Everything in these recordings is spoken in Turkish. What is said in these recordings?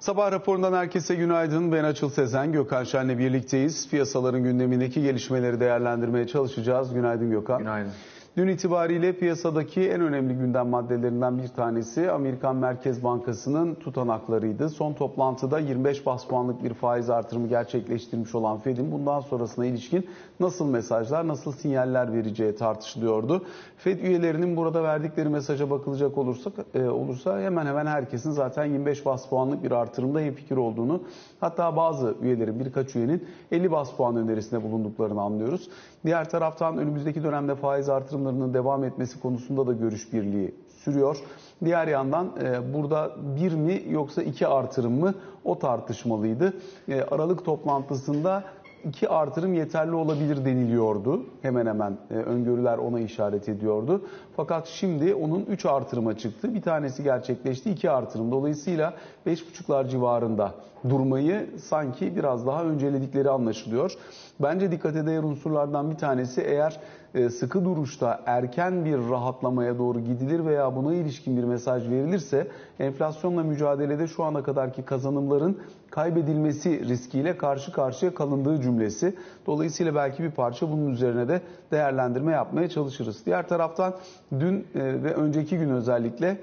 Sabah raporundan herkese günaydın. Ben Açıl Sezen, Gökhan Şen'le birlikteyiz. Piyasaların gündemindeki gelişmeleri değerlendirmeye çalışacağız. Günaydın Gökhan. Günaydın. Dün itibariyle piyasadaki en önemli gündem maddelerinden bir tanesi Amerikan Merkez Bankası'nın tutanaklarıydı. Son toplantıda 25 bas puanlık bir faiz artırımı gerçekleştirmiş olan Fed'in bundan sonrasına ilişkin nasıl mesajlar, nasıl sinyaller vereceği tartışılıyordu. Fed üyelerinin burada verdikleri mesaja bakılacak olursa, e, olursa hemen hemen herkesin zaten 25 bas puanlık bir artırımda hemfikir olduğunu hatta bazı üyelerin birkaç üyenin 50 bas puan önerisinde bulunduklarını anlıyoruz. Diğer taraftan önümüzdeki dönemde faiz artırımlarının devam etmesi konusunda da görüş birliği sürüyor. Diğer yandan e, burada bir mi yoksa iki artırım mı o tartışmalıydı. E, Aralık toplantısında iki artırım yeterli olabilir deniliyordu. Hemen hemen e, öngörüler ona işaret ediyordu. Fakat şimdi onun 3 artırıma çıktı. Bir tanesi gerçekleşti, iki artırım. Dolayısıyla 5,5'lar civarında durmayı sanki biraz daha önceledikleri anlaşılıyor. Bence dikkat değer unsurlardan bir tanesi eğer e, sıkı duruşta erken bir rahatlamaya doğru gidilir veya buna ilişkin bir mesaj verilirse enflasyonla mücadelede şu ana kadarki kazanımların kaybedilmesi riskiyle karşı karşıya kalındığı cümlesi. Dolayısıyla belki bir parça bunun üzerine de değerlendirme yapmaya çalışırız. Diğer taraftan dün e, ve önceki gün özellikle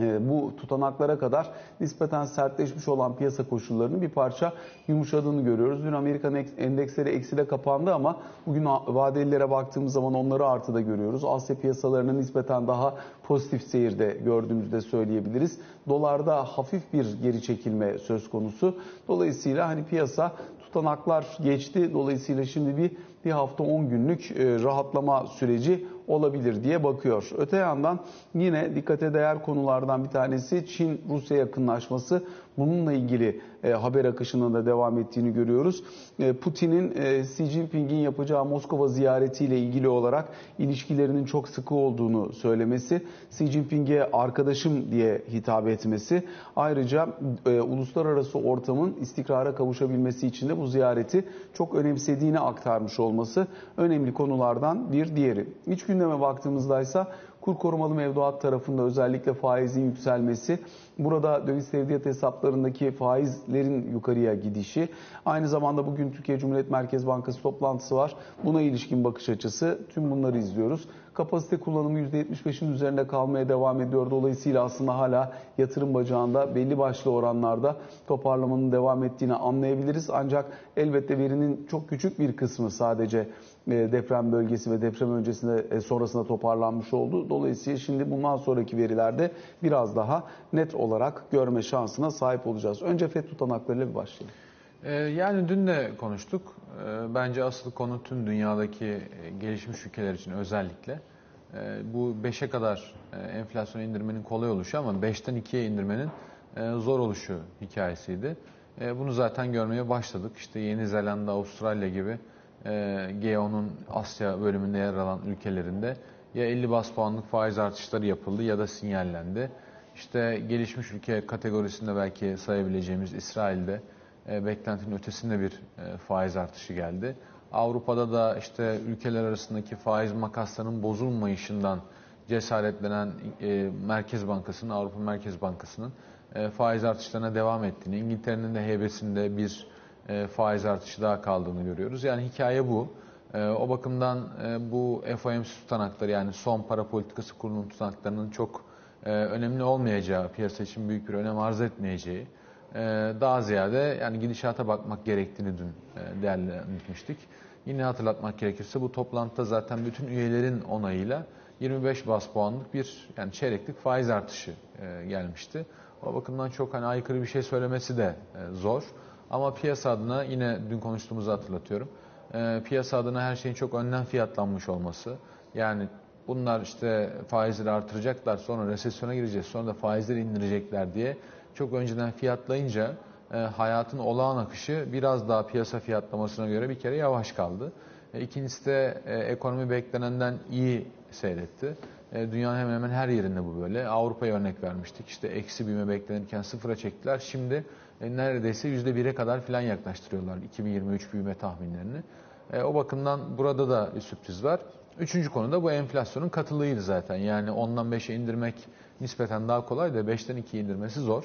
e, bu tutanaklara kadar nispeten sertleşmiş olan piyasa koşullarının bir parça yumuşadığını görüyoruz. Dün Amerikan endeksleri ekside kapandı ama bugün vadelilere baktığımız zaman onları artıda görüyoruz. Asya piyasalarının nispeten daha pozitif seyirde gördüğümüzde söyleyebiliriz. Dolarda hafif bir geri çekilme söz konusu. Dolayısıyla hani piyasa tutanaklar geçti. Dolayısıyla şimdi bir bir hafta 10 günlük e, rahatlama süreci olabilir diye bakıyor. Öte yandan yine dikkate değer konulardan bir tanesi Çin-Rusya yakınlaşması. Bununla ilgili e, haber akışının da devam ettiğini görüyoruz. E, Putin'in e, Xi Jinping'in yapacağı Moskova ziyaretiyle ilgili olarak ilişkilerinin çok sıkı olduğunu söylemesi, Xi Jinping'e arkadaşım diye hitap etmesi, ayrıca e, uluslararası ortamın istikrara kavuşabilmesi için de bu ziyareti çok önemsediğini aktarmış olması önemli konulardan bir diğeri. İç gündeme baktığımızda ise kur korumalı mevduat tarafında özellikle faizin yükselmesi, burada döviz tevdiat hesaplarındaki faizlerin yukarıya gidişi, aynı zamanda bugün Türkiye Cumhuriyet Merkez Bankası toplantısı var. Buna ilişkin bakış açısı tüm bunları izliyoruz. Kapasite kullanımı %75'in üzerinde kalmaya devam ediyor. Dolayısıyla aslında hala yatırım bacağında belli başlı oranlarda toparlamanın devam ettiğini anlayabiliriz. Ancak elbette verinin çok küçük bir kısmı sadece e, deprem bölgesi ve deprem öncesinde e, sonrasında toparlanmış oldu. Dolayısıyla şimdi bundan sonraki verilerde biraz daha net olarak görme şansına sahip olacağız. Önce FED tutanaklarıyla bir başlayalım. Ee, yani dün de konuştuk. Ee, bence asıl konu tüm dünyadaki e, gelişmiş ülkeler için özellikle. Ee, bu 5'e kadar enflasyon indirmenin kolay oluşu ama 5'ten 2'ye indirmenin zor oluşu hikayesiydi. Bunu zaten görmeye başladık. İşte Yeni Zelanda, Avustralya gibi G10'un Asya bölümünde yer alan ülkelerinde ya 50 bas puanlık faiz artışları yapıldı ya da sinyallendi. İşte gelişmiş ülke kategorisinde belki sayabileceğimiz İsrail'de e, beklentinin ötesinde bir e, faiz artışı geldi. Avrupa'da da işte ülkeler arasındaki faiz makaslarının bozulmayışından cesaretlenen e, Merkez Bankası'nın, Avrupa Merkez Bankası'nın e, faiz artışlarına devam ettiğini, İngiltere'nin de heybesinde bir e, faiz artışı daha kaldığını görüyoruz. Yani hikaye bu. E, o bakımdan e, bu FOMC tutanakları yani son para politikası kurulunun tutanaklarının çok e, önemli olmayacağı, piyasa için büyük bir önem arz etmeyeceği, e, daha ziyade yani gidişata bakmak gerektiğini dün e, değerlendirmiştik. Yine hatırlatmak gerekirse bu toplantıda zaten bütün üyelerin onayıyla 25 bas puanlık bir yani çeyreklik faiz artışı e, gelmişti. O bakımdan çok hani aykırı bir şey söylemesi de e, zor. Ama piyasa adına yine dün konuştuğumuzu hatırlatıyorum. Piyasa adına her şeyin çok önden fiyatlanmış olması. Yani bunlar işte faizleri artıracaklar sonra resesyona gireceğiz sonra da faizleri indirecekler diye çok önceden fiyatlayınca e, hayatın olağan akışı biraz daha piyasa fiyatlamasına göre bir kere yavaş kaldı. E, ikincisi de e, ekonomi beklenenden iyi seyretti. E, dünyanın hemen hemen her yerinde bu böyle. Avrupa'ya örnek vermiştik. İşte eksi büyüme beklenirken sıfıra çektiler. Şimdi e, neredeyse yüzde bire kadar filan yaklaştırıyorlar 2023 büyüme tahminlerini. E, o bakımdan burada da bir sürpriz var. Üçüncü konu da bu enflasyonun katılığıydı zaten. Yani ondan 5'e indirmek nispeten daha kolay da 5'ten 2'ye indirmesi zor.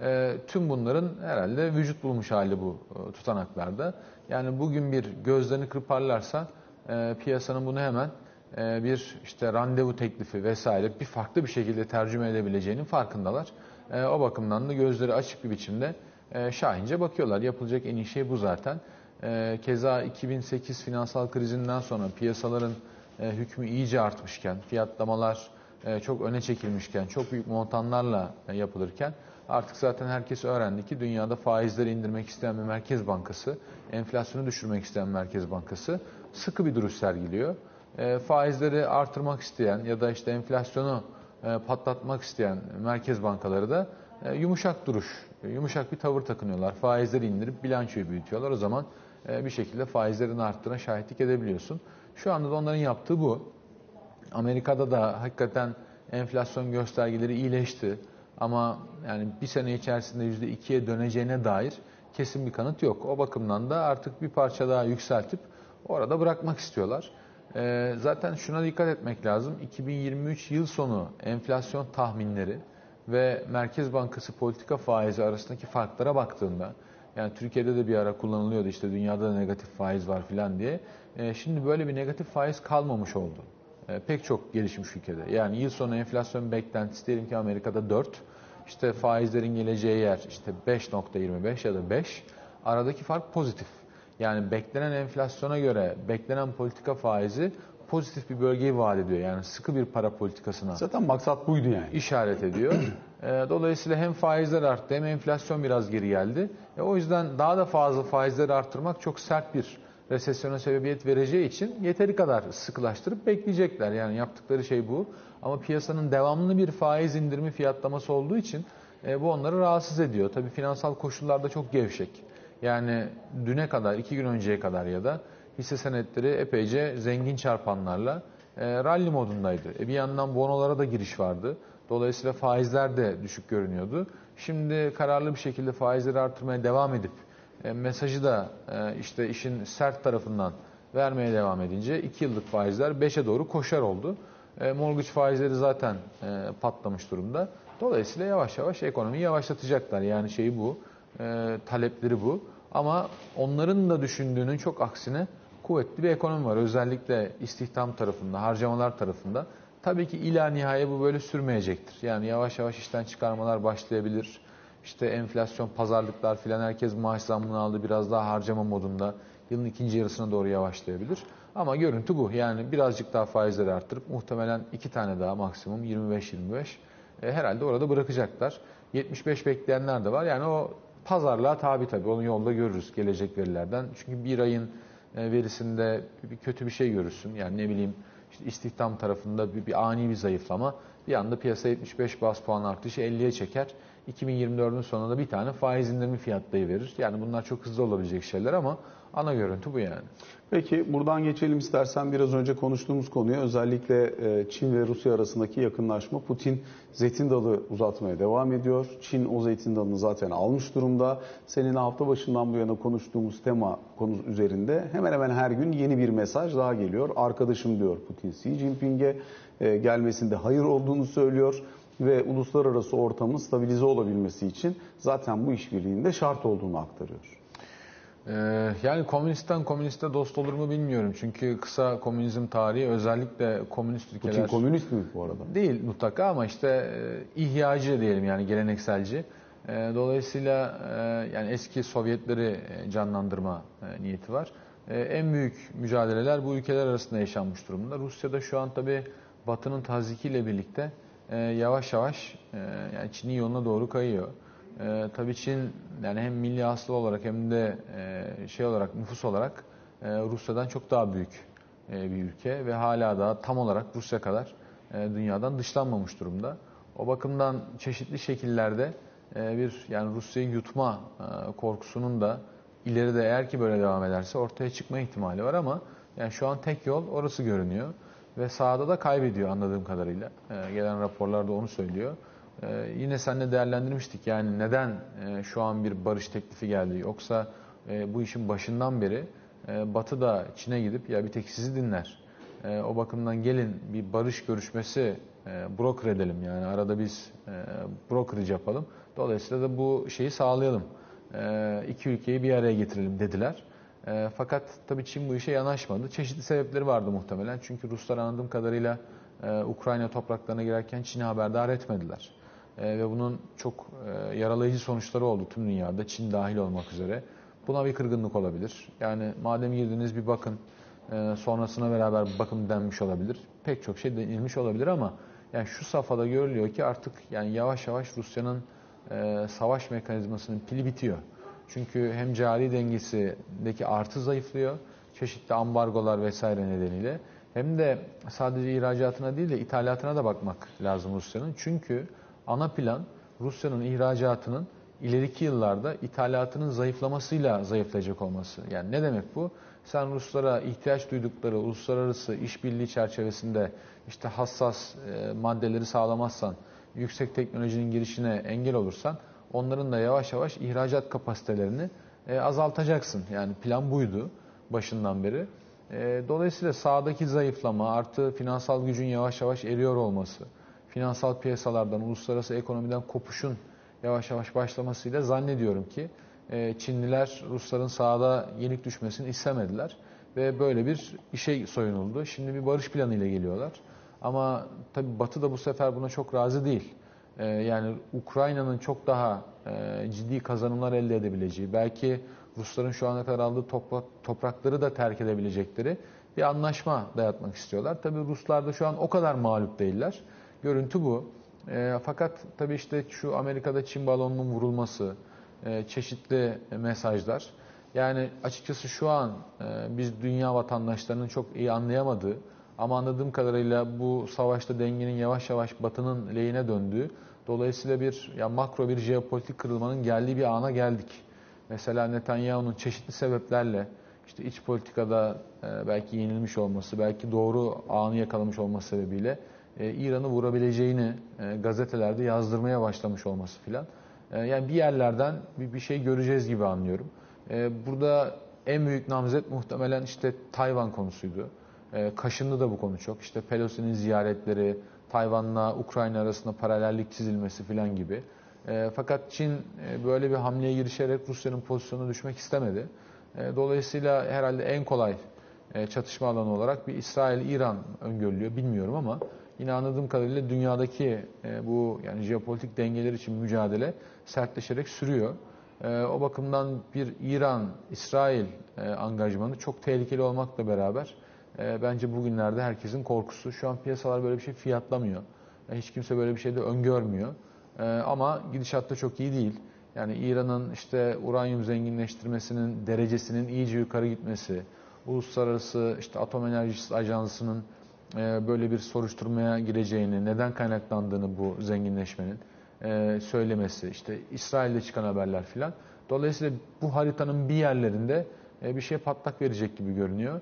E, tüm bunların herhalde vücut bulmuş hali bu e, tutanaklarda. Yani bugün bir gözlerini kırparlarsa e, piyasanın bunu hemen e, bir işte randevu teklifi vesaire bir farklı bir şekilde tercüme edebileceğinin farkındalar. E, o bakımdan da gözleri açık bir biçimde e, şahince bakıyorlar. Yapılacak en iyi şey bu zaten. E, keza 2008 finansal krizinden sonra piyasaların e, hükmü iyice artmışken, fiyatlamalar e, çok öne çekilmişken, çok büyük montanlarla e, yapılırken artık zaten herkes öğrendi ki dünyada faizleri indirmek isteyen bir merkez bankası, enflasyonu düşürmek isteyen merkez bankası sıkı bir duruş sergiliyor. E, faizleri artırmak isteyen ya da işte enflasyonu e, patlatmak isteyen merkez bankaları da e, yumuşak duruş, e, yumuşak bir tavır takınıyorlar. Faizleri indirip bilançoyu büyütüyorlar. O zaman e, bir şekilde faizlerin arttığına şahitlik edebiliyorsun. Şu anda da onların yaptığı bu. Amerika'da da hakikaten enflasyon göstergeleri iyileşti. Ama yani bir sene içerisinde %2'ye döneceğine dair kesin bir kanıt yok. O bakımdan da artık bir parça daha yükseltip orada bırakmak istiyorlar. Ee, zaten şuna dikkat etmek lazım. 2023 yıl sonu enflasyon tahminleri ve Merkez Bankası politika faizi arasındaki farklara baktığında yani Türkiye'de de bir ara kullanılıyordu işte dünyada da negatif faiz var filan diye. Ee, şimdi böyle bir negatif faiz kalmamış oldu. Ee, pek çok gelişmiş ülkede. Yani yıl sonu enflasyon beklentisi diyelim ki Amerika'da 4. İşte faizlerin geleceği yer işte 5.25 ya da 5. Aradaki fark pozitif. Yani beklenen enflasyona göre beklenen politika faizi pozitif bir bölgeyi vaat ediyor. Yani sıkı bir para politikasına Zaten maksat buydu yani. işaret ediyor. E, Dolayısıyla hem faizler arttı hem enflasyon biraz geri geldi. E, O yüzden daha da fazla faizleri arttırmak çok sert bir resesyona sebebiyet vereceği için yeteri kadar sıkılaştırıp bekleyecekler. Yani yaptıkları şey bu. Ama piyasanın devamlı bir faiz indirimi fiyatlaması olduğu için e, bu onları rahatsız ediyor. Tabii finansal koşullarda çok gevşek. Yani düne kadar, iki gün önceye kadar ya da hisse senetleri epeyce zengin çarpanlarla e, rally modundaydı. E, bir yandan bonolara da giriş vardı. Dolayısıyla faizler de düşük görünüyordu. Şimdi kararlı bir şekilde faizleri artırmaya devam edip e, mesajı da e, işte işin sert tarafından vermeye devam edince 2 yıllık faizler 5'e doğru koşar oldu. E, mortgage faizleri zaten e, patlamış durumda. Dolayısıyla yavaş yavaş ekonomiyi yavaşlatacaklar. Yani şeyi bu, talepleri bu. Ama onların da düşündüğünün çok aksine kuvvetli bir ekonomi var. Özellikle istihdam tarafında, harcamalar tarafında. Tabii ki ila nihaya bu böyle sürmeyecektir. Yani yavaş yavaş işten çıkarmalar başlayabilir. İşte enflasyon, pazarlıklar filan herkes maaş zammını aldı biraz daha harcama modunda. Yılın ikinci yarısına doğru yavaşlayabilir. Ama görüntü bu. Yani birazcık daha faizleri arttırıp muhtemelen iki tane daha maksimum 25-25 e, herhalde orada bırakacaklar. 75 bekleyenler de var. Yani o pazarlığa tabi tabii. Onu yolda görürüz gelecek verilerden. Çünkü bir ayın e, verisinde bir kötü bir şey görürsün. Yani ne bileyim işte istihdam tarafında bir, bir ani bir zayıflama. Bir anda piyasa 75 bas puan artışı 50'ye çeker. 2024'ün sonunda bir tane faiz indirimi fiyatlayı verir. Yani bunlar çok hızlı olabilecek şeyler ama ana görüntü bu yani. Peki buradan geçelim istersen biraz önce konuştuğumuz konuya özellikle e, Çin ve Rusya arasındaki yakınlaşma. Putin zeytin dalı uzatmaya devam ediyor. Çin o zeytin dalını zaten almış durumda. Seninle hafta başından bu yana konuştuğumuz tema konu üzerinde hemen hemen her gün yeni bir mesaj daha geliyor. Arkadaşım diyor Putin Xi Jinping'e e, gelmesinde hayır olduğunu söylüyor ve uluslararası ortamın stabilize olabilmesi için zaten bu işbirliğinde şart olduğunu aktarıyor. Ee, yani komünistten komüniste dost olur mu bilmiyorum. Çünkü kısa komünizm tarihi özellikle komünist ülkeler... Putin komünist mi bu arada? Değil mutlaka ama işte e, ihyacı diyelim yani gelenekselci. E, Dolayısıyla e, yani eski Sovyetleri e, canlandırma e, niyeti var. E, En büyük mücadeleler bu ülkeler arasında yaşanmış durumda. Rusya'da şu an tabi Batı'nın tazikiyle birlikte e, yavaş yavaş e, yani Çin'in yoluna doğru kayıyor. E, tabii Çin yani hem milli aslı olarak hem de e, şey olarak nüfus olarak e, Rusya'dan çok daha büyük e, bir ülke ve hala da tam olarak Rusya kadar e, dünyadan dışlanmamış durumda. O bakımdan çeşitli şekillerde e, bir yani Rusya'yı yutma e, korkusunun da ileride eğer ki böyle devam ederse ortaya çıkma ihtimali var ama yani şu an tek yol orası görünüyor ve sahada da kaybediyor anladığım kadarıyla. E, gelen raporlar da onu söylüyor. E, yine seninle değerlendirmiştik yani neden e, şu an bir barış teklifi geldi yoksa e, bu işin başından beri e, Batı da Çin'e gidip ya bir tek sizi dinler. E, o bakımdan gelin bir barış görüşmesi e, broker edelim yani arada biz e, brokerage yapalım. Dolayısıyla da bu şeyi sağlayalım. E, iki ülkeyi bir araya getirelim dediler. E, fakat tabii Çin bu işe yanaşmadı. Çeşitli sebepleri vardı muhtemelen. Çünkü Ruslar anladığım kadarıyla e, Ukrayna topraklarına girerken Çin'i haberdar etmediler. E, ve bunun çok e, yaralayıcı sonuçları oldu tüm dünyada, Çin dahil olmak üzere. Buna bir kırgınlık olabilir. Yani madem girdiniz bir bakın, e, sonrasına beraber bir bakın denmiş olabilir. Pek çok şey denilmiş olabilir ama yani şu safhada görülüyor ki artık yani yavaş yavaş Rusya'nın e, savaş mekanizmasının pili bitiyor. Çünkü hem cari dengesindeki artı zayıflıyor, çeşitli ambargolar vesaire nedeniyle. Hem de sadece ihracatına değil de ithalatına da bakmak lazım Rusya'nın. Çünkü ana plan Rusya'nın ihracatının ileriki yıllarda ithalatının zayıflamasıyla zayıflayacak olması. Yani ne demek bu? Sen Ruslara ihtiyaç duydukları uluslararası işbirliği çerçevesinde işte hassas e, maddeleri sağlamazsan, yüksek teknolojinin girişine engel olursan onların da yavaş yavaş ihracat kapasitelerini e, azaltacaksın. Yani plan buydu başından beri. E, dolayısıyla sağdaki zayıflama artı finansal gücün yavaş yavaş eriyor olması, finansal piyasalardan, uluslararası ekonomiden kopuşun yavaş yavaş başlamasıyla zannediyorum ki e, Çinliler Rusların sahada yenik düşmesini istemediler ve böyle bir işe soyunuldu. Şimdi bir barış planı ile geliyorlar. Ama tabi Batı da bu sefer buna çok razı değil. E, yani Ukrayna'nın çok daha e, ciddi kazanımlar elde edebileceği, belki Rusların şu ana kadar aldığı toprak, toprakları da terk edebilecekleri bir anlaşma dayatmak istiyorlar. Tabi Ruslar da şu an o kadar mağlup değiller. Görüntü bu. E, fakat tabii işte şu Amerika'da Çin balonunun vurulması, e, çeşitli mesajlar. Yani açıkçası şu an e, biz dünya vatandaşlarının çok iyi anlayamadığı ama anladığım kadarıyla bu savaşta dengenin yavaş yavaş batının lehine döndüğü, dolayısıyla bir ya makro bir jeopolitik kırılmanın geldiği bir ana geldik. Mesela Netanyahu'nun çeşitli sebeplerle işte iç politikada e, belki yenilmiş olması, belki doğru anı yakalamış olması sebebiyle e, İran'ı vurabileceğini e, gazetelerde yazdırmaya başlamış olması filan. Yani bir yerlerden bir, şey göreceğiz gibi anlıyorum. Burada en büyük namzet muhtemelen işte Tayvan konusuydu. Kaşındı da bu konu çok. İşte Pelosi'nin ziyaretleri, Tayvan'la Ukrayna arasında paralellik çizilmesi filan gibi. Fakat Çin böyle bir hamleye girişerek Rusya'nın pozisyonuna düşmek istemedi. Dolayısıyla herhalde en kolay çatışma alanı olarak bir İsrail-İran öngörülüyor bilmiyorum ama yine anladığım kadarıyla dünyadaki e, bu yani jeopolitik dengeler için mücadele sertleşerek sürüyor. E, o bakımdan bir İran-İsrail e, angajmanı çok tehlikeli olmakla beraber e, bence bugünlerde herkesin korkusu. Şu an piyasalar böyle bir şey fiyatlamıyor. Yani hiç kimse böyle bir şey de öngörmüyor. E, ama gidişat da çok iyi değil. Yani İran'ın işte uranyum zenginleştirmesinin derecesinin iyice yukarı gitmesi, uluslararası işte atom enerjisi ajansının e, böyle bir soruşturmaya gireceğini, neden kaynaklandığını bu zenginleşmenin e, söylemesi, işte İsrail'de çıkan haberler filan. Dolayısıyla bu haritanın bir yerlerinde e, bir şey patlak verecek gibi görünüyor.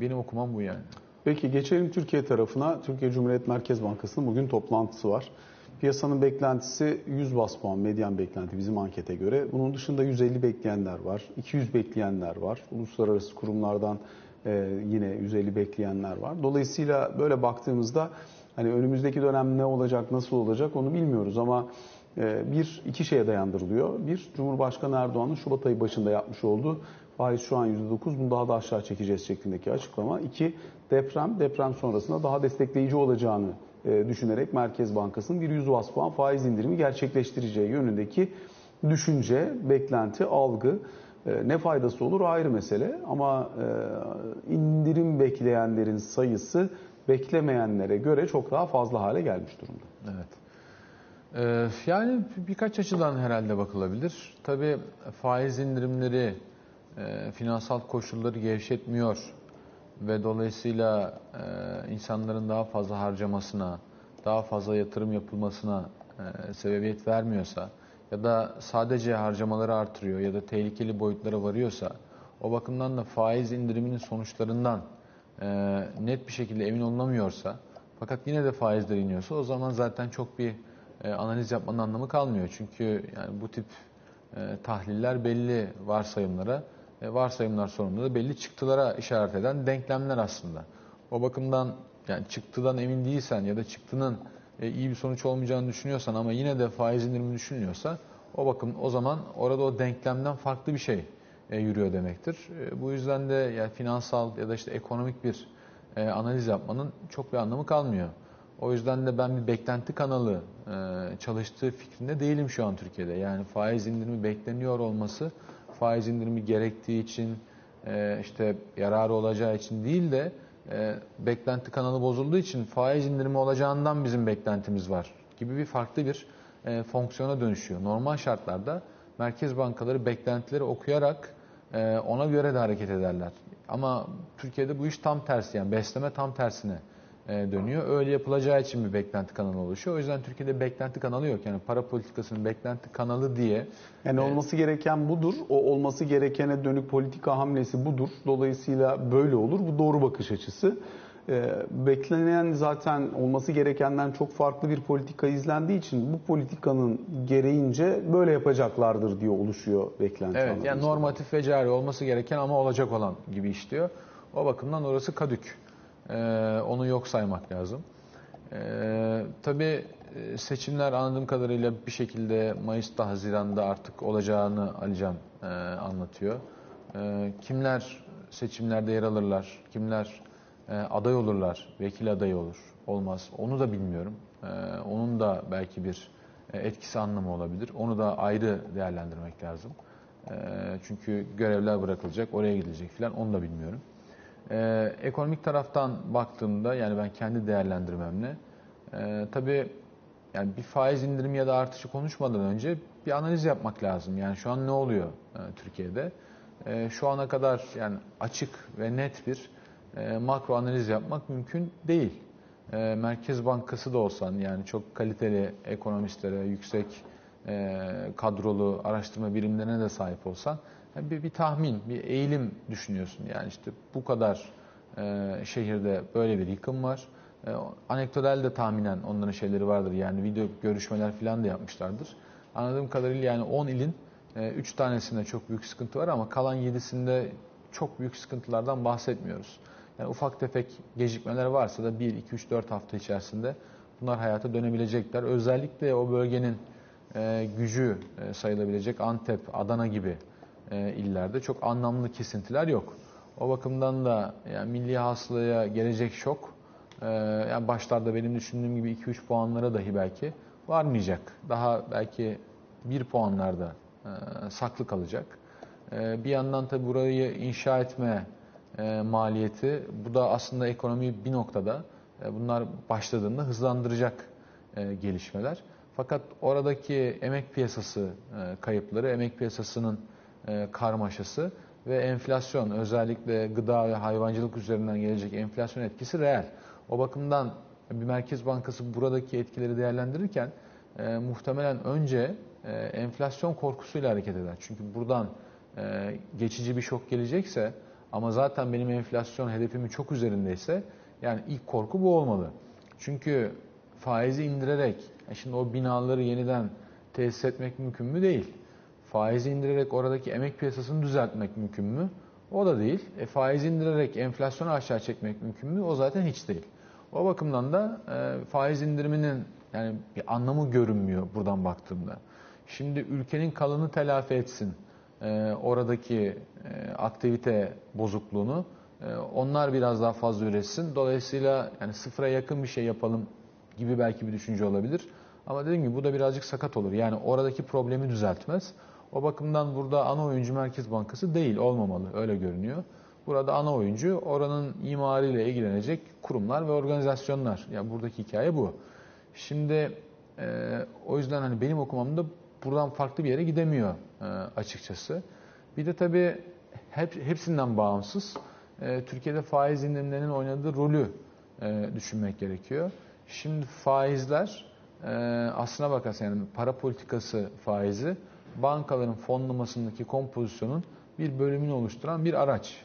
Benim okumam bu yani. Peki geçelim Türkiye tarafına. Türkiye Cumhuriyet Merkez Bankası'nın bugün toplantısı var. Piyasanın beklentisi 100 bas puan medyan beklenti bizim ankete göre. Bunun dışında 150 bekleyenler var, 200 bekleyenler var. Uluslararası kurumlardan e, yine 150 bekleyenler var. Dolayısıyla böyle baktığımızda hani önümüzdeki dönem ne olacak, nasıl olacak onu bilmiyoruz ama e, bir iki şeye dayandırılıyor. Bir Cumhurbaşkanı Erdoğan'ın Şubat ayı başında yapmış olduğu faiz şu an %9 bunu daha da aşağı çekeceğiz şeklindeki açıklama. İki deprem, deprem sonrasında daha destekleyici olacağını e, düşünerek Merkez Bankası'nın bir 100 bas puan faiz indirimi gerçekleştireceği yönündeki düşünce, beklenti, algı. E, ne faydası olur ayrı mesele ama e, indirim bekleyenlerin sayısı beklemeyenlere göre çok daha fazla hale gelmiş durumda. Evet. Yani birkaç açıdan herhalde bakılabilir. Tabii faiz indirimleri e, finansal koşulları gevşetmiyor ve dolayısıyla insanların daha fazla harcamasına, daha fazla yatırım yapılmasına sebebiyet vermiyorsa ya da sadece harcamaları artırıyor ya da tehlikeli boyutlara varıyorsa o bakımdan da faiz indiriminin sonuçlarından e, net bir şekilde emin olunamıyorsa fakat yine de faizler iniyorsa o zaman zaten çok bir e, analiz yapmanın anlamı kalmıyor. Çünkü yani bu tip e, tahliller belli varsayımlara, e, varsayımlar sonunda da belli çıktılara işaret eden denklemler aslında. O bakımdan yani çıktıdan emin değilsen ya da çıktının e, iyi bir sonuç olmayacağını düşünüyorsan ama yine de faiz indirimi düşünülüyorsa o bakım o zaman orada o denklemden farklı bir şey e, yürüyor demektir. E, bu yüzden de yani finansal ya da işte ekonomik bir e, analiz yapmanın çok bir anlamı kalmıyor. O yüzden de ben bir beklenti kanalı e, çalıştığı fikrinde değilim şu an Türkiye'de. Yani faiz indirimi bekleniyor olması faiz indirimi gerektiği için e, işte yararı olacağı için değil de e, beklenti kanalı bozulduğu için faiz indirimi olacağından bizim beklentimiz var gibi bir farklı bir e, fonksiyona dönüşüyor. Normal şartlarda merkez bankaları beklentileri okuyarak ona göre de hareket ederler. Ama Türkiye'de bu iş tam tersi yani besleme tam tersine dönüyor. Öyle yapılacağı için bir beklenti kanalı oluşuyor. O yüzden Türkiye'de beklenti kanalı yok. Yani para politikasının beklenti kanalı diye. Yani olması gereken budur. O olması gerekene dönük politika hamlesi budur. Dolayısıyla böyle olur. Bu doğru bakış açısı. Ee, beklenen zaten olması gerekenden çok farklı bir politika izlendiği için bu politikanın gereğince böyle yapacaklardır diye oluşuyor beklenti. Evet yani normatif ve cari olması gereken ama olacak olan gibi işliyor. O bakımdan orası kadük. Ee, onu yok saymak lazım. Ee, tabii seçimler anladığım kadarıyla bir şekilde Mayıs'ta, Haziran'da artık olacağını Alican e, anlatıyor. E, kimler seçimlerde yer alırlar, kimler e, aday olurlar, vekil adayı olur, olmaz onu da bilmiyorum. E, onun da belki bir e, etkisi anlamı olabilir. Onu da ayrı değerlendirmek lazım. E, çünkü görevler bırakılacak, oraya gidilecek falan onu da bilmiyorum. Ee, ekonomik taraftan baktığımda yani ben kendi değerlendirmemle e, tabii yani bir faiz indirimi ya da artışı konuşmadan önce bir analiz yapmak lazım. Yani şu an ne oluyor e, Türkiye'de? E, şu ana kadar yani açık ve net bir e, makro analiz yapmak mümkün değil. E, Merkez Bankası da olsan yani çok kaliteli ekonomistlere, yüksek e, kadrolu araştırma birimlerine de sahip olsan bir, bir tahmin, bir eğilim düşünüyorsun. Yani işte bu kadar e, şehirde böyle bir yıkım var. E, anekdotal de tahminen onların şeyleri vardır. Yani video görüşmeler falan da yapmışlardır. Anladığım kadarıyla yani 10 ilin 3 e, tanesinde çok büyük sıkıntı var ama kalan 7'sinde çok büyük sıkıntılardan bahsetmiyoruz. Yani ufak tefek gecikmeler varsa da 1, 2, 3, 4 hafta içerisinde bunlar hayata dönebilecekler. Özellikle o bölgenin e, gücü e, sayılabilecek Antep, Adana gibi e, illerde çok anlamlı kesintiler yok. O bakımdan da yani milli hasılaya gelecek şok e, yani başlarda benim düşündüğüm gibi 2-3 puanlara dahi belki varmayacak. Daha belki 1 puanlarda e, saklı kalacak. E, bir yandan tabi burayı inşa etme e, maliyeti bu da aslında ekonomiyi bir noktada e, bunlar başladığında hızlandıracak e, gelişmeler. Fakat oradaki emek piyasası e, kayıpları, emek piyasasının e, karmaşası ve enflasyon özellikle gıda ve hayvancılık üzerinden gelecek enflasyon etkisi reel. O bakımdan bir merkez bankası buradaki etkileri değerlendirirken e, muhtemelen önce e, enflasyon korkusuyla hareket eder. Çünkü buradan e, geçici bir şok gelecekse ama zaten benim enflasyon hedefimin çok üzerindeyse yani ilk korku bu olmalı. Çünkü faizi indirerek e, şimdi o binaları yeniden tesis etmek mümkün mü? Değil. Faizi indirerek oradaki emek piyasasını düzeltmek mümkün mü? O da değil. E, faiz indirerek enflasyonu aşağı çekmek mümkün mü? O zaten hiç değil. O bakımdan da e, faiz indiriminin yani bir anlamı görünmüyor buradan baktığımda. Şimdi ülkenin kalanı telafi etsin e, oradaki e, aktivite bozukluğunu. E, onlar biraz daha fazla üretsin. Dolayısıyla yani sıfıra yakın bir şey yapalım gibi belki bir düşünce olabilir. Ama dediğim gibi bu da birazcık sakat olur. Yani oradaki problemi düzeltmez. O bakımdan burada ana oyuncu Merkez Bankası değil, olmamalı. Öyle görünüyor. Burada ana oyuncu oranın imarıyla ilgilenecek kurumlar ve organizasyonlar. Yani buradaki hikaye bu. Şimdi e, o yüzden hani benim okumamda buradan farklı bir yere gidemiyor e, açıkçası. Bir de tabii hep, hepsinden bağımsız e, Türkiye'de faiz indirimlerinin oynadığı rolü e, düşünmek gerekiyor. Şimdi faizler e, aslına bakarsan yani para politikası faizi bankaların fonlamasındaki kompozisyonun bir bölümünü oluşturan bir araç.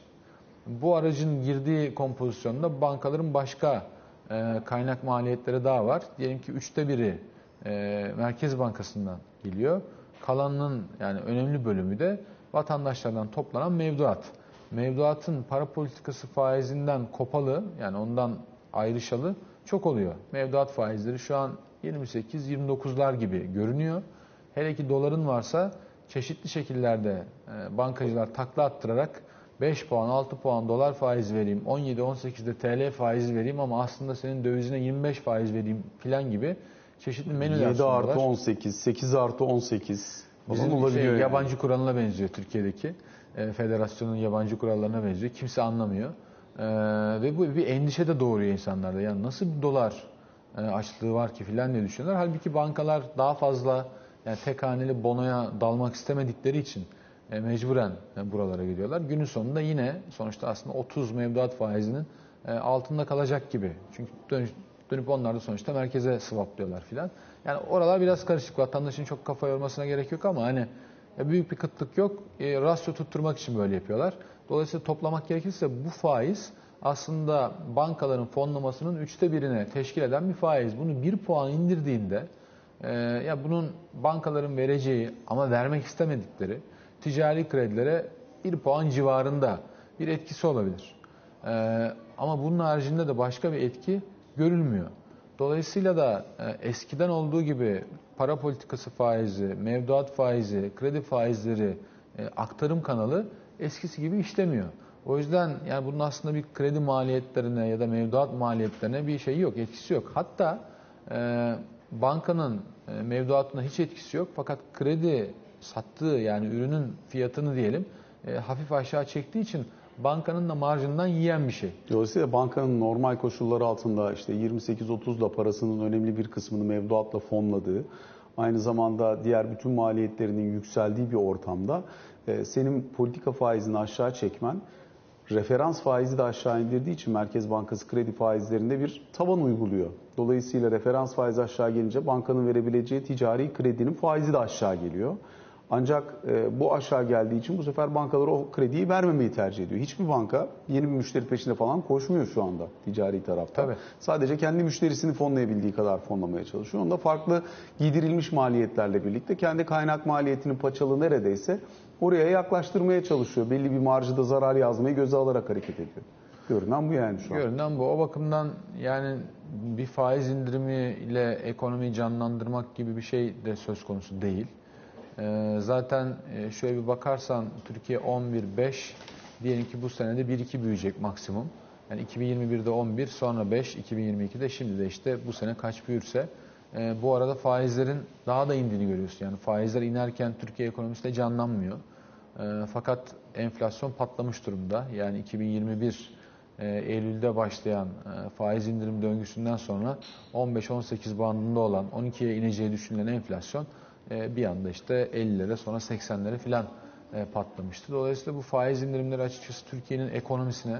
Bu aracın girdiği kompozisyonda bankaların başka e, kaynak maliyetleri daha var. Diyelim ki üçte biri e, Merkez Bankası'ndan geliyor. Kalanının yani önemli bölümü de vatandaşlardan toplanan mevduat. Mevduatın para politikası faizinden kopalı yani ondan ayrışalı çok oluyor. Mevduat faizleri şu an 28-29'lar gibi görünüyor. Hele ki doların varsa çeşitli şekillerde e, bankacılar takla attırarak 5 puan, 6 puan dolar faiz vereyim, 17-18'de TL faiz vereyim ama aslında senin dövizine 25 faiz vereyim filan gibi çeşitli menüler 7 artı sunuyorlar. 18, 8 artı 18 falan Bizim olabiliyor. şey, yani. yabancı kuralına benziyor Türkiye'deki. E, federasyonun yabancı kurallarına benziyor. Kimse anlamıyor. E, ve bu bir endişe de doğuruyor insanlarda. Yani nasıl bir dolar e, açlığı var ki filan diye düşünüyorlar. Halbuki bankalar daha fazla yani tek haneli bonoya dalmak istemedikleri için e, mecburen e, buralara gidiyorlar. Günün sonunda yine sonuçta aslında 30 mevduat faizinin e, altında kalacak gibi. Çünkü dönüş, dönüp onlar da sonuçta merkeze swaplıyorlar filan. Yani oralar biraz karışık. Vatandaşın çok kafa yormasına gerek yok ama hani e, büyük bir kıtlık yok. E, rasyo tutturmak için böyle yapıyorlar. Dolayısıyla toplamak gerekirse bu faiz aslında bankaların fonlamasının üçte birine teşkil eden bir faiz. Bunu bir puan indirdiğinde e, ya bunun bankaların vereceği ama vermek istemedikleri ticari kredilere bir puan civarında bir etkisi olabilir. E, ama bunun haricinde de başka bir etki görülmüyor. Dolayısıyla da e, eskiden olduğu gibi para politikası faizi, mevduat faizi, kredi faizleri, e, aktarım kanalı eskisi gibi işlemiyor. O yüzden yani bunun aslında bir kredi maliyetlerine ya da mevduat maliyetlerine bir şeyi yok, etkisi yok. Hatta e, bankanın e, mevduatına hiç etkisi yok fakat kredi sattığı yani ürünün fiyatını diyelim e, hafif aşağı çektiği için bankanın da marjından yiyen bir şey. Dolayısıyla bankanın normal koşulları altında işte 28-30'la parasının önemli bir kısmını mevduatla fonladığı, aynı zamanda diğer bütün maliyetlerinin yükseldiği bir ortamda e, senin politika faizini aşağı çekmen referans faizi de aşağı indirdiği için Merkez Bankası kredi faizlerinde bir tavan uyguluyor. Dolayısıyla referans faizi aşağı gelince bankanın verebileceği ticari kredinin faizi de aşağı geliyor. Ancak e, bu aşağı geldiği için bu sefer bankalar o krediyi vermemeyi tercih ediyor. Hiçbir banka yeni bir müşteri peşinde falan koşmuyor şu anda ticari tarafta. Tabii. Sadece kendi müşterisini fonlayabildiği kadar fonlamaya çalışıyor. Onda farklı giydirilmiş maliyetlerle birlikte kendi kaynak maliyetinin paçalı neredeyse oraya yaklaştırmaya çalışıyor. Belli bir marjda zarar yazmayı göze alarak hareket ediyor. Görünen bu yani şu an. Görünen bu. O bakımdan yani bir faiz indirimiyle ekonomiyi canlandırmak gibi bir şey de söz konusu değil. Ee, zaten e, şöyle bir bakarsan Türkiye 11-5 diyelim ki bu senede 1-2 büyüyecek maksimum. Yani 2021'de 11 sonra 5 2022'de şimdi de işte bu sene kaç büyürse e, bu arada faizlerin daha da indiğini görüyorsun. Yani faizler inerken Türkiye ekonomisi de canlanmıyor. E, fakat enflasyon patlamış durumda. Yani 2021 e, Eylül'de başlayan e, faiz indirim döngüsünden sonra 15-18 bandında olan 12'ye ineceği düşünülen enflasyon bir anda işte 50'lere sonra 80'lere filan e, patlamıştı. Dolayısıyla bu faiz indirimleri açıkçası Türkiye'nin ekonomisine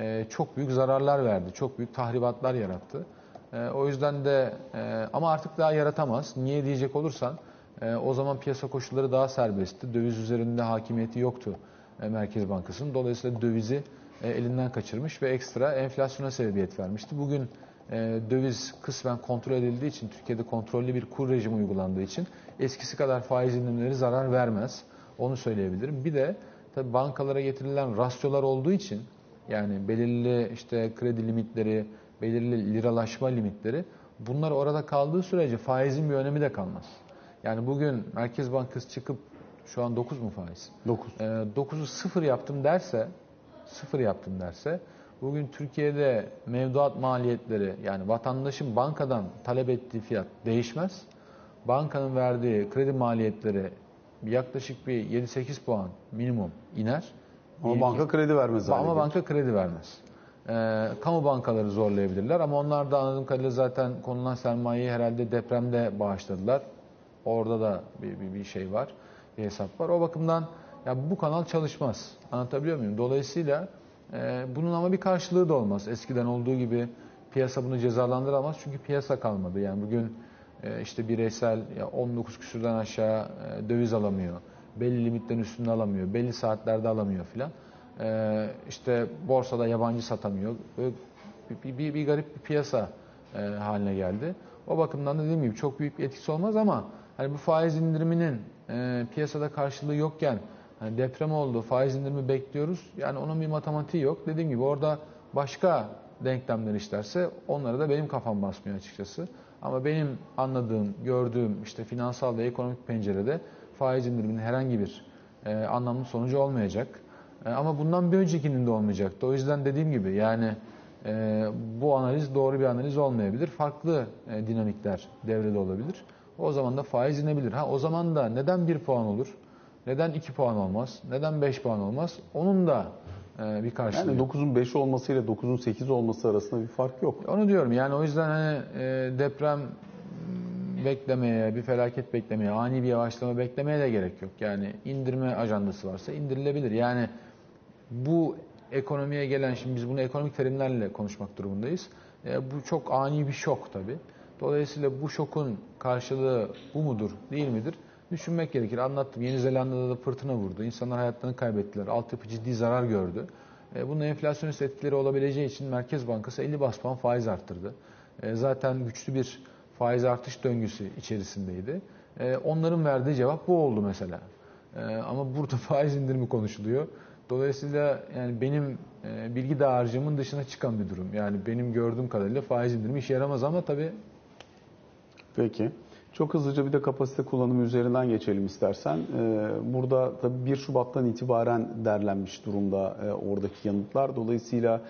e, çok büyük zararlar verdi. Çok büyük tahribatlar yarattı. E, O yüzden de e, ama artık daha yaratamaz. Niye diyecek olursan e, o zaman piyasa koşulları daha serbestti. Döviz üzerinde hakimiyeti yoktu e, Merkez Bankası'nın. Dolayısıyla dövizi e, elinden kaçırmış ve ekstra enflasyona sebebiyet vermişti. Bugün e, döviz kısmen kontrol edildiği için, Türkiye'de kontrollü bir kur rejimi uygulandığı için eskisi kadar faiz indirimleri zarar vermez. Onu söyleyebilirim. Bir de tabii bankalara getirilen rasyolar olduğu için yani belirli işte kredi limitleri, belirli liralaşma limitleri bunlar orada kaldığı sürece faizin bir önemi de kalmaz. Yani bugün Merkez Bankası çıkıp şu an 9 mu faiz? 9. Ee, 9'u sıfır yaptım derse, sıfır yaptım derse, bugün Türkiye'de mevduat maliyetleri yani vatandaşın bankadan talep ettiği fiyat değişmez. Bankanın verdiği kredi maliyetleri yaklaşık bir 7-8 puan minimum iner. Ama banka kredi vermez ama gelir. banka kredi vermez. Ee, kamu bankaları zorlayabilirler ama onlar da anladığım kadarıyla zaten konulan sermayeyi herhalde depremde bağışladılar. Orada da bir, bir, bir şey var, bir hesap var. O bakımdan ya bu kanal çalışmaz. Anlatabiliyor muyum? Dolayısıyla e, bunun ama bir karşılığı da olmaz. Eskiden olduğu gibi piyasa bunu cezalandıramaz çünkü piyasa kalmadı. Yani bugün e, işte bireysel ya 19 küsürden aşağı e, döviz alamıyor. Belli limitlerin üstünde alamıyor. Belli saatlerde alamıyor filan. E, işte borsada yabancı satamıyor. Böyle bir, bir, bir garip bir piyasa e, haline geldi. O bakımdan da dediğim gibi çok büyük bir etkisi olmaz ama hani bu faiz indiriminin piyasada karşılığı yokken hani deprem oldu, faiz indirimi bekliyoruz. Yani onun bir matematiği yok. Dediğim gibi orada başka denklemler işlerse onlara da benim kafam basmıyor açıkçası. Ama benim anladığım, gördüğüm işte finansal ve ekonomik pencerede faiz indiriminin herhangi bir e, anlamlı sonucu olmayacak. E, ama bundan bir öncekinin de olmayacaktı. O yüzden dediğim gibi yani e, bu analiz doğru bir analiz olmayabilir. Farklı e, dinamikler devrede olabilir. O zaman da faiz inebilir. Ha o zaman da neden 1 puan olur? Neden 2 puan olmaz? Neden 5 puan olmaz? Onun da e, bir karşılığı. Yani yok. 9'un 5 olması ile 9'un 8 olması arasında bir fark yok. Onu diyorum yani o yüzden hani e, deprem beklemeye, bir felaket beklemeye, ani bir yavaşlama beklemeye de gerek yok. Yani indirme ajandası varsa indirilebilir. Yani bu ekonomiye gelen, şimdi biz bunu ekonomik terimlerle konuşmak durumundayız. E, bu çok ani bir şok tabii. Dolayısıyla bu şokun karşılığı bu mudur, değil midir? Düşünmek gerekir. Anlattım. Yeni Zelanda'da da fırtına vurdu. İnsanlar hayatlarını kaybettiler. Altyapı ciddi zarar gördü. E, bunun enflasyonist etkileri olabileceği için Merkez Bankası 50 bas puan faiz arttırdı. E, zaten güçlü bir faiz artış döngüsü içerisindeydi. E, onların verdiği cevap bu oldu mesela. E, ama burada faiz indirimi konuşuluyor. Dolayısıyla yani benim e, bilgi dağarcığımın dışına çıkan bir durum. Yani benim gördüğüm kadarıyla faiz indirimi işe yaramaz ama tabii Peki. Çok hızlıca bir de kapasite kullanımı üzerinden geçelim istersen. Ee, Burada tabii 1 Şubat'tan itibaren derlenmiş durumda e, oradaki yanıtlar. Dolayısıyla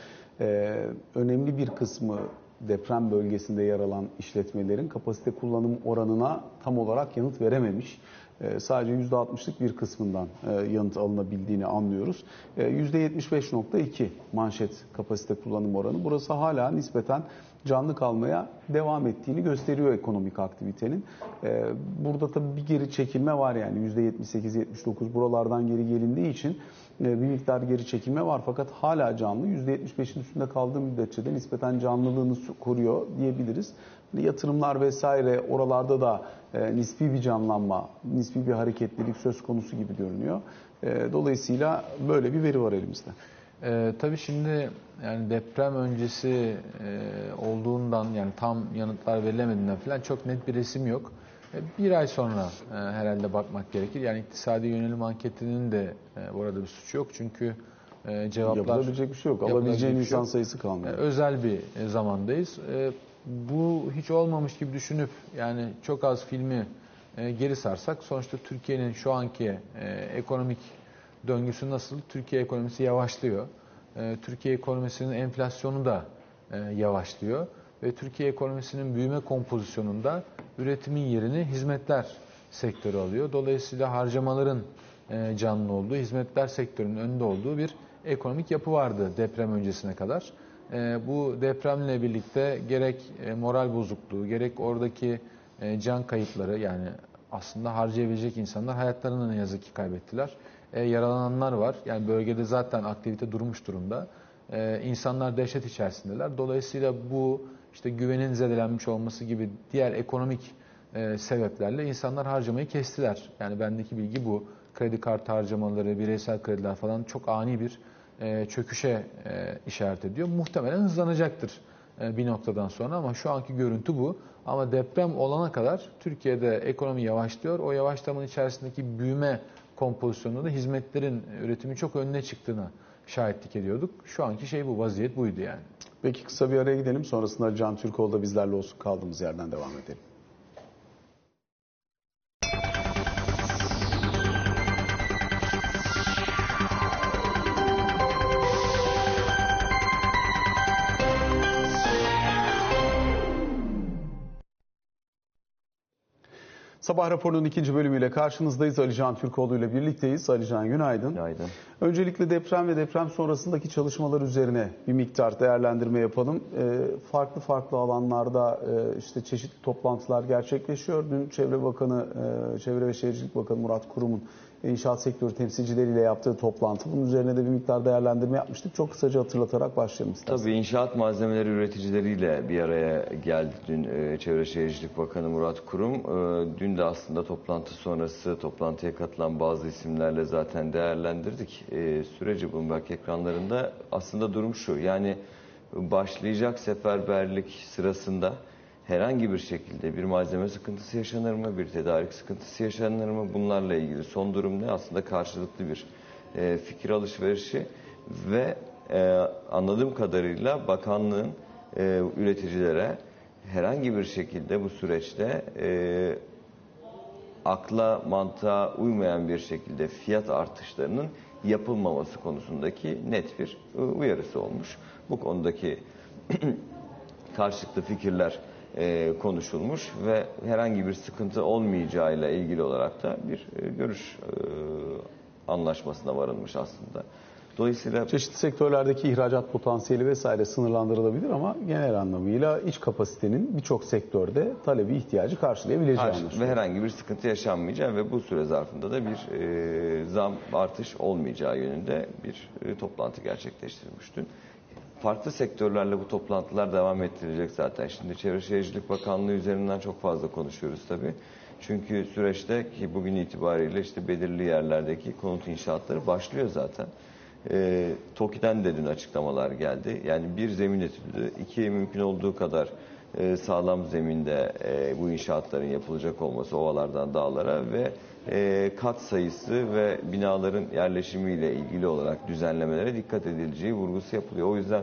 e, önemli bir kısmı deprem bölgesinde yer alan işletmelerin kapasite kullanım oranına tam olarak yanıt verememiş. E, Sadece %60'lık bir kısmından e, yanıt alınabildiğini anlıyoruz. E, %75.2 manşet kapasite kullanım oranı. Burası hala nispeten canlı kalmaya devam ettiğini gösteriyor ekonomik aktivitenin. Ee, Burada tabii bir geri çekilme var yani %78-79 buralardan geri gelindiği için e, bir miktar geri çekilme var fakat hala canlı. %75'in üstünde kaldığı müddetçe de nispeten canlılığını koruyor diyebiliriz. Yatırımlar vesaire oralarda da e, nispi bir canlanma, nispi bir hareketlilik söz konusu gibi görünüyor. E, Dolayısıyla böyle bir veri var elimizde. Ee, tabii şimdi yani deprem öncesi e, olduğundan yani tam yanıtlar verilemediğinden falan çok net bir resim yok. E, bir ay sonra e, herhalde bakmak gerekir. Yani iktisadi yönelim anketinin de e, bu arada bir suçu yok. Çünkü e, cevaplar Yapılabilecek bir şey yok. Alabileceğin şey insan yok. sayısı e, kalmıyor. özel bir e, zamandayız. E, bu hiç olmamış gibi düşünüp yani çok az filmi e, geri sarsak sonuçta Türkiye'nin şu anki e, ekonomik döngüsü nasıl? Türkiye ekonomisi yavaşlıyor. E, Türkiye ekonomisinin enflasyonu da e, yavaşlıyor ve Türkiye ekonomisinin büyüme kompozisyonunda üretimin yerini hizmetler sektörü alıyor. Dolayısıyla harcamaların e, canlı olduğu, hizmetler sektörünün önde olduğu bir ekonomik yapı vardı deprem öncesine kadar. E, Bu depremle birlikte gerek e, moral bozukluğu, gerek oradaki e, can kayıpları yani aslında harcayabilecek insanlar hayatlarını ne yazık ki kaybettiler. E, Yaralananlar var. Yani bölgede zaten aktivite durmuş durumda. E, insanlar dehşet içerisindeler. Dolayısıyla bu işte güvenin zedelenmiş olması gibi diğer ekonomik sebeplerle insanlar harcamayı kestiler. Yani bendeki bilgi bu. Kredi kartı harcamaları, bireysel krediler falan çok ani bir e, çöküşe e, işaret ediyor. Muhtemelen hızlanacaktır e, bir noktadan sonra ama şu anki görüntü bu. Ama deprem olana kadar Türkiye'de ekonomi yavaşlıyor. O yavaşlamanın içerisindeki büyüme kompozisyonunda da hizmetlerin üretimi çok önüne çıktığına şahitlik ediyorduk. Şu anki şey bu, vaziyet buydu yani. Peki kısa bir araya gidelim. Sonrasında Can Türkoğlu da bizlerle olsun. Kaldığımız yerden devam edelim. Sabah raporunun ikinci bölümüyle karşınızdayız. Ali Can Türkoğlu ile birlikteyiz. Ali Can günaydın. Günaydın. Öncelikle deprem ve deprem sonrasındaki çalışmalar üzerine bir miktar değerlendirme yapalım. Ee, farklı farklı alanlarda e, işte çeşitli toplantılar gerçekleşiyor. Dün Çevre Bakanı, e, Çevre ve Şehircilik Bakanı Murat Kurum'un inşaat sektörü temsilcileriyle yaptığı toplantı. Bunun üzerine de bir miktar değerlendirme yapmıştık. Çok kısaca hatırlatarak başlayalım isterseniz. Tabii inşaat malzemeleri üreticileriyle bir araya geldi dün e, Çevre Şehircilik Bakanı Murat Kurum. E, Dün de aslında toplantı sonrası toplantıya katılan bazı isimlerle zaten değerlendirdik. E, Bloomberg ekranlarında aslında durum şu. Yani başlayacak seferberlik sırasında herhangi bir şekilde bir malzeme sıkıntısı yaşanır mı, bir tedarik sıkıntısı yaşanır mı bunlarla ilgili son durum ne? Aslında karşılıklı bir e, fikir alışverişi ve e, anladığım kadarıyla bakanlığın e, üreticilere herhangi bir şekilde bu süreçte e, akla mantığa uymayan bir şekilde fiyat artışlarının yapılmaması konusundaki net bir e, uyarısı olmuş. Bu konudaki karşılıklı fikirler e, konuşulmuş ve herhangi bir sıkıntı olmayacağıyla ilgili olarak da bir e, görüş anlaşmasına varılmış aslında. Dolayısıyla Çeşitli sektörlerdeki ihracat potansiyeli vesaire sınırlandırılabilir ama genel anlamıyla iç kapasitenin birçok sektörde talebi ihtiyacı karşılayabileceği Karşı- ve anlaşılıyor. herhangi bir sıkıntı yaşanmayacağı ve bu süre zarfında da bir e, zam artış olmayacağı yönünde bir e, toplantı gerçekleştirilmiş dün. Farklı sektörlerle bu toplantılar devam ettirilecek zaten. Şimdi Çevre Şehircilik Bakanlığı üzerinden çok fazla konuşuyoruz tabii. Çünkü süreçte ki bugün itibariyle işte belirli yerlerdeki konut inşaatları başlıyor zaten. E, TOKİ'den de dün açıklamalar geldi. Yani bir zemin etüdü, iki mümkün olduğu kadar e, sağlam zeminde e, bu inşaatların yapılacak olması ovalardan dağlara ve e, kat sayısı ve binaların yerleşimiyle ilgili olarak düzenlemelere dikkat edileceği vurgusu yapılıyor. O yüzden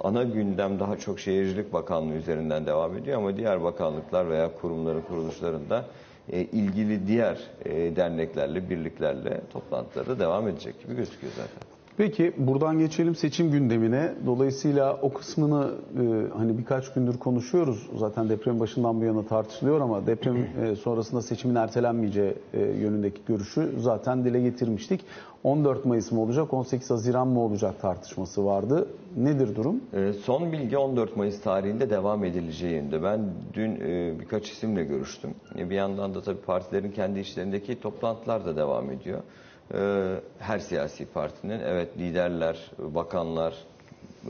ana gündem daha çok Şehircilik Bakanlığı üzerinden devam ediyor ama diğer bakanlıklar veya kurumların kuruluşlarında e, ilgili diğer e, derneklerle, birliklerle toplantıları devam edecek gibi gözüküyor zaten. Peki buradan geçelim seçim gündemine. Dolayısıyla o kısmını e, hani birkaç gündür konuşuyoruz. Zaten deprem başından bu yana tartışılıyor ama deprem e, sonrasında seçimin ertelenmeyeceği e, yönündeki görüşü zaten dile getirmiştik. 14 Mayıs mı olacak, 18 Haziran mı olacak tartışması vardı. Nedir durum? Ee, Son bilgi 14 Mayıs tarihinde devam edileceği yönünde. Ben dün e, birkaç isimle görüştüm. E, Bir yandan da tabii partilerin kendi içlerindeki toplantılar da devam ediyor. Ee, Her siyasi partinin evet liderler, bakanlar,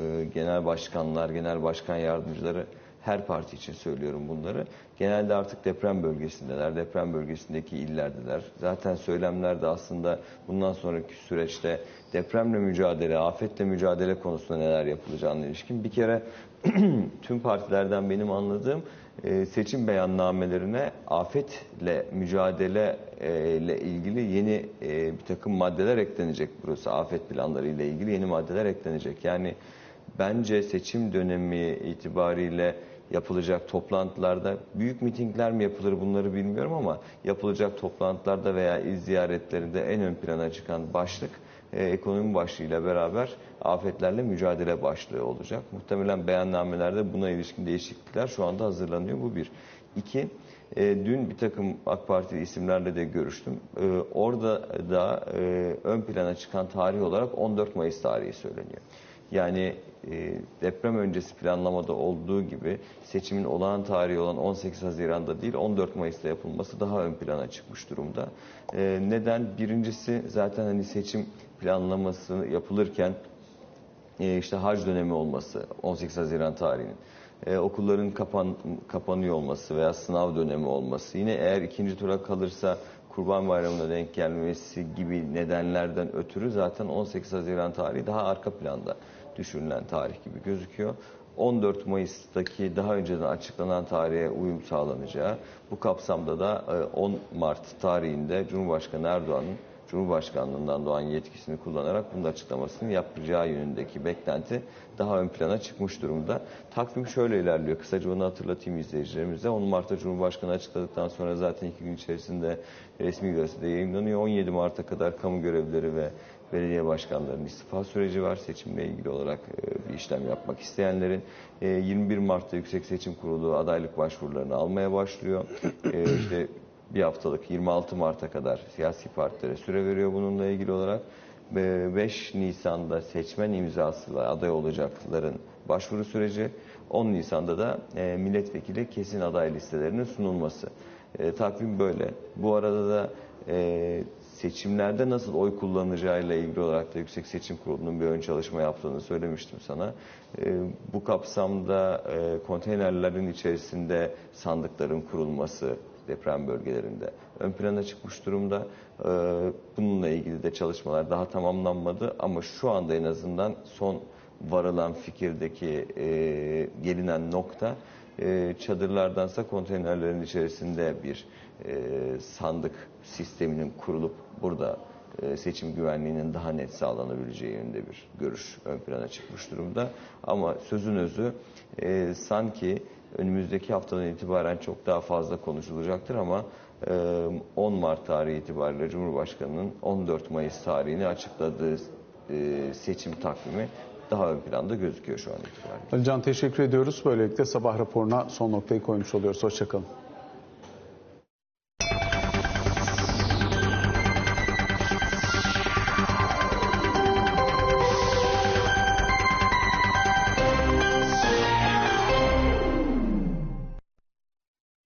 e, genel başkanlar, genel başkan yardımcıları her parti için söylüyorum bunları. Genelde artık deprem bölgesindeler, deprem bölgesindeki illerdeler. Zaten söylemler de aslında bundan sonraki süreçte depremle mücadele, afetle mücadele konusunda neler yapılacağına ilişkin. Bir kere tüm partilerden benim anladığım e, seçim beyannamelerine afetle mücadele e, ile ilgili yeni e, bir takım maddeler eklenecek burası. Afet planları ile ilgili yeni maddeler eklenecek. Yani bence seçim dönemi itibariyle yapılacak toplantılarda büyük mitingler mi yapılır bunları bilmiyorum ama yapılacak toplantılarda veya il ziyaretlerinde en ön plana çıkan başlık e, ekonomi başlığıyla beraber afetlerle mücadele başlığı olacak. Muhtemelen beyannamelerde buna ilişkin değişiklikler şu anda hazırlanıyor. Bu bir. İki, e, dün bir takım AK Partili isimlerle de görüştüm. E, orada da e, ön plana çıkan tarih olarak 14 Mayıs tarihi söyleniyor. Yani e, deprem öncesi planlamada olduğu gibi seçimin olağan tarihi olan 18 Haziran'da değil 14 Mayıs'ta yapılması daha ön plana çıkmış durumda. E, neden? Birincisi zaten hani seçim planlaması yapılırken e, işte hac dönemi olması 18 Haziran tarihinin e, okulların kapan, kapanıyor olması veya sınav dönemi olması yine eğer ikinci tura kalırsa Kurban Bayramı'na denk gelmesi gibi nedenlerden ötürü zaten 18 Haziran tarihi daha arka planda düşürülen tarih gibi gözüküyor. 14 Mayıs'taki daha önceden açıklanan tarihe uyum sağlanacağı, bu kapsamda da e, 10 Mart tarihinde Cumhurbaşkanı Erdoğan'ın Cumhurbaşkanlığından doğan yetkisini kullanarak bunun açıklamasını yapacağı yönündeki beklenti daha ön plana çıkmış durumda. Takvim şöyle ilerliyor. Kısaca onu hatırlatayım izleyicilerimize. 10 Mart'ta Cumhurbaşkanı açıkladıktan sonra zaten iki gün içerisinde resmi gazetede yayınlanıyor. 17 Mart'a kadar kamu görevlileri ve belediye başkanlarının istifa süreci var. Seçimle ilgili olarak e, bir işlem yapmak isteyenlerin. E, 21 Mart'ta Yüksek Seçim Kurulu adaylık başvurularını almaya başlıyor. E, işte bir haftalık 26 Mart'a kadar siyasi partilere süre veriyor bununla ilgili olarak. Ve 5 Nisan'da seçmen imzasıyla aday olacakların başvuru süreci. 10 Nisan'da da e, milletvekili kesin aday listelerinin sunulması. E, takvim böyle. Bu arada da e, seçimlerde nasıl oy kullanacağıyla ilgili olarak da Yüksek Seçim Kurulu'nun bir ön çalışma yaptığını söylemiştim sana. Bu kapsamda konteynerlerin içerisinde sandıkların kurulması deprem bölgelerinde ön plana çıkmış durumda. E, bununla ilgili de çalışmalar daha tamamlanmadı ama şu anda en azından son varılan fikirdeki e, gelinen nokta e, çadırlardansa konteynerlerin içerisinde bir e, sandık sisteminin kurulup burada seçim güvenliğinin daha net sağlanabileceği yönünde bir görüş ön plana çıkmış durumda. Ama sözün özü e, sanki önümüzdeki haftadan itibaren çok daha fazla konuşulacaktır ama e, 10 Mart tarihi itibariyle Cumhurbaşkanı'nın 14 Mayıs tarihini açıkladığı seçim takvimi daha ön planda gözüküyor şu an itibariyle. Ali Can teşekkür ediyoruz. Böylelikle sabah raporuna son noktayı koymuş oluyoruz. Hoşçakalın.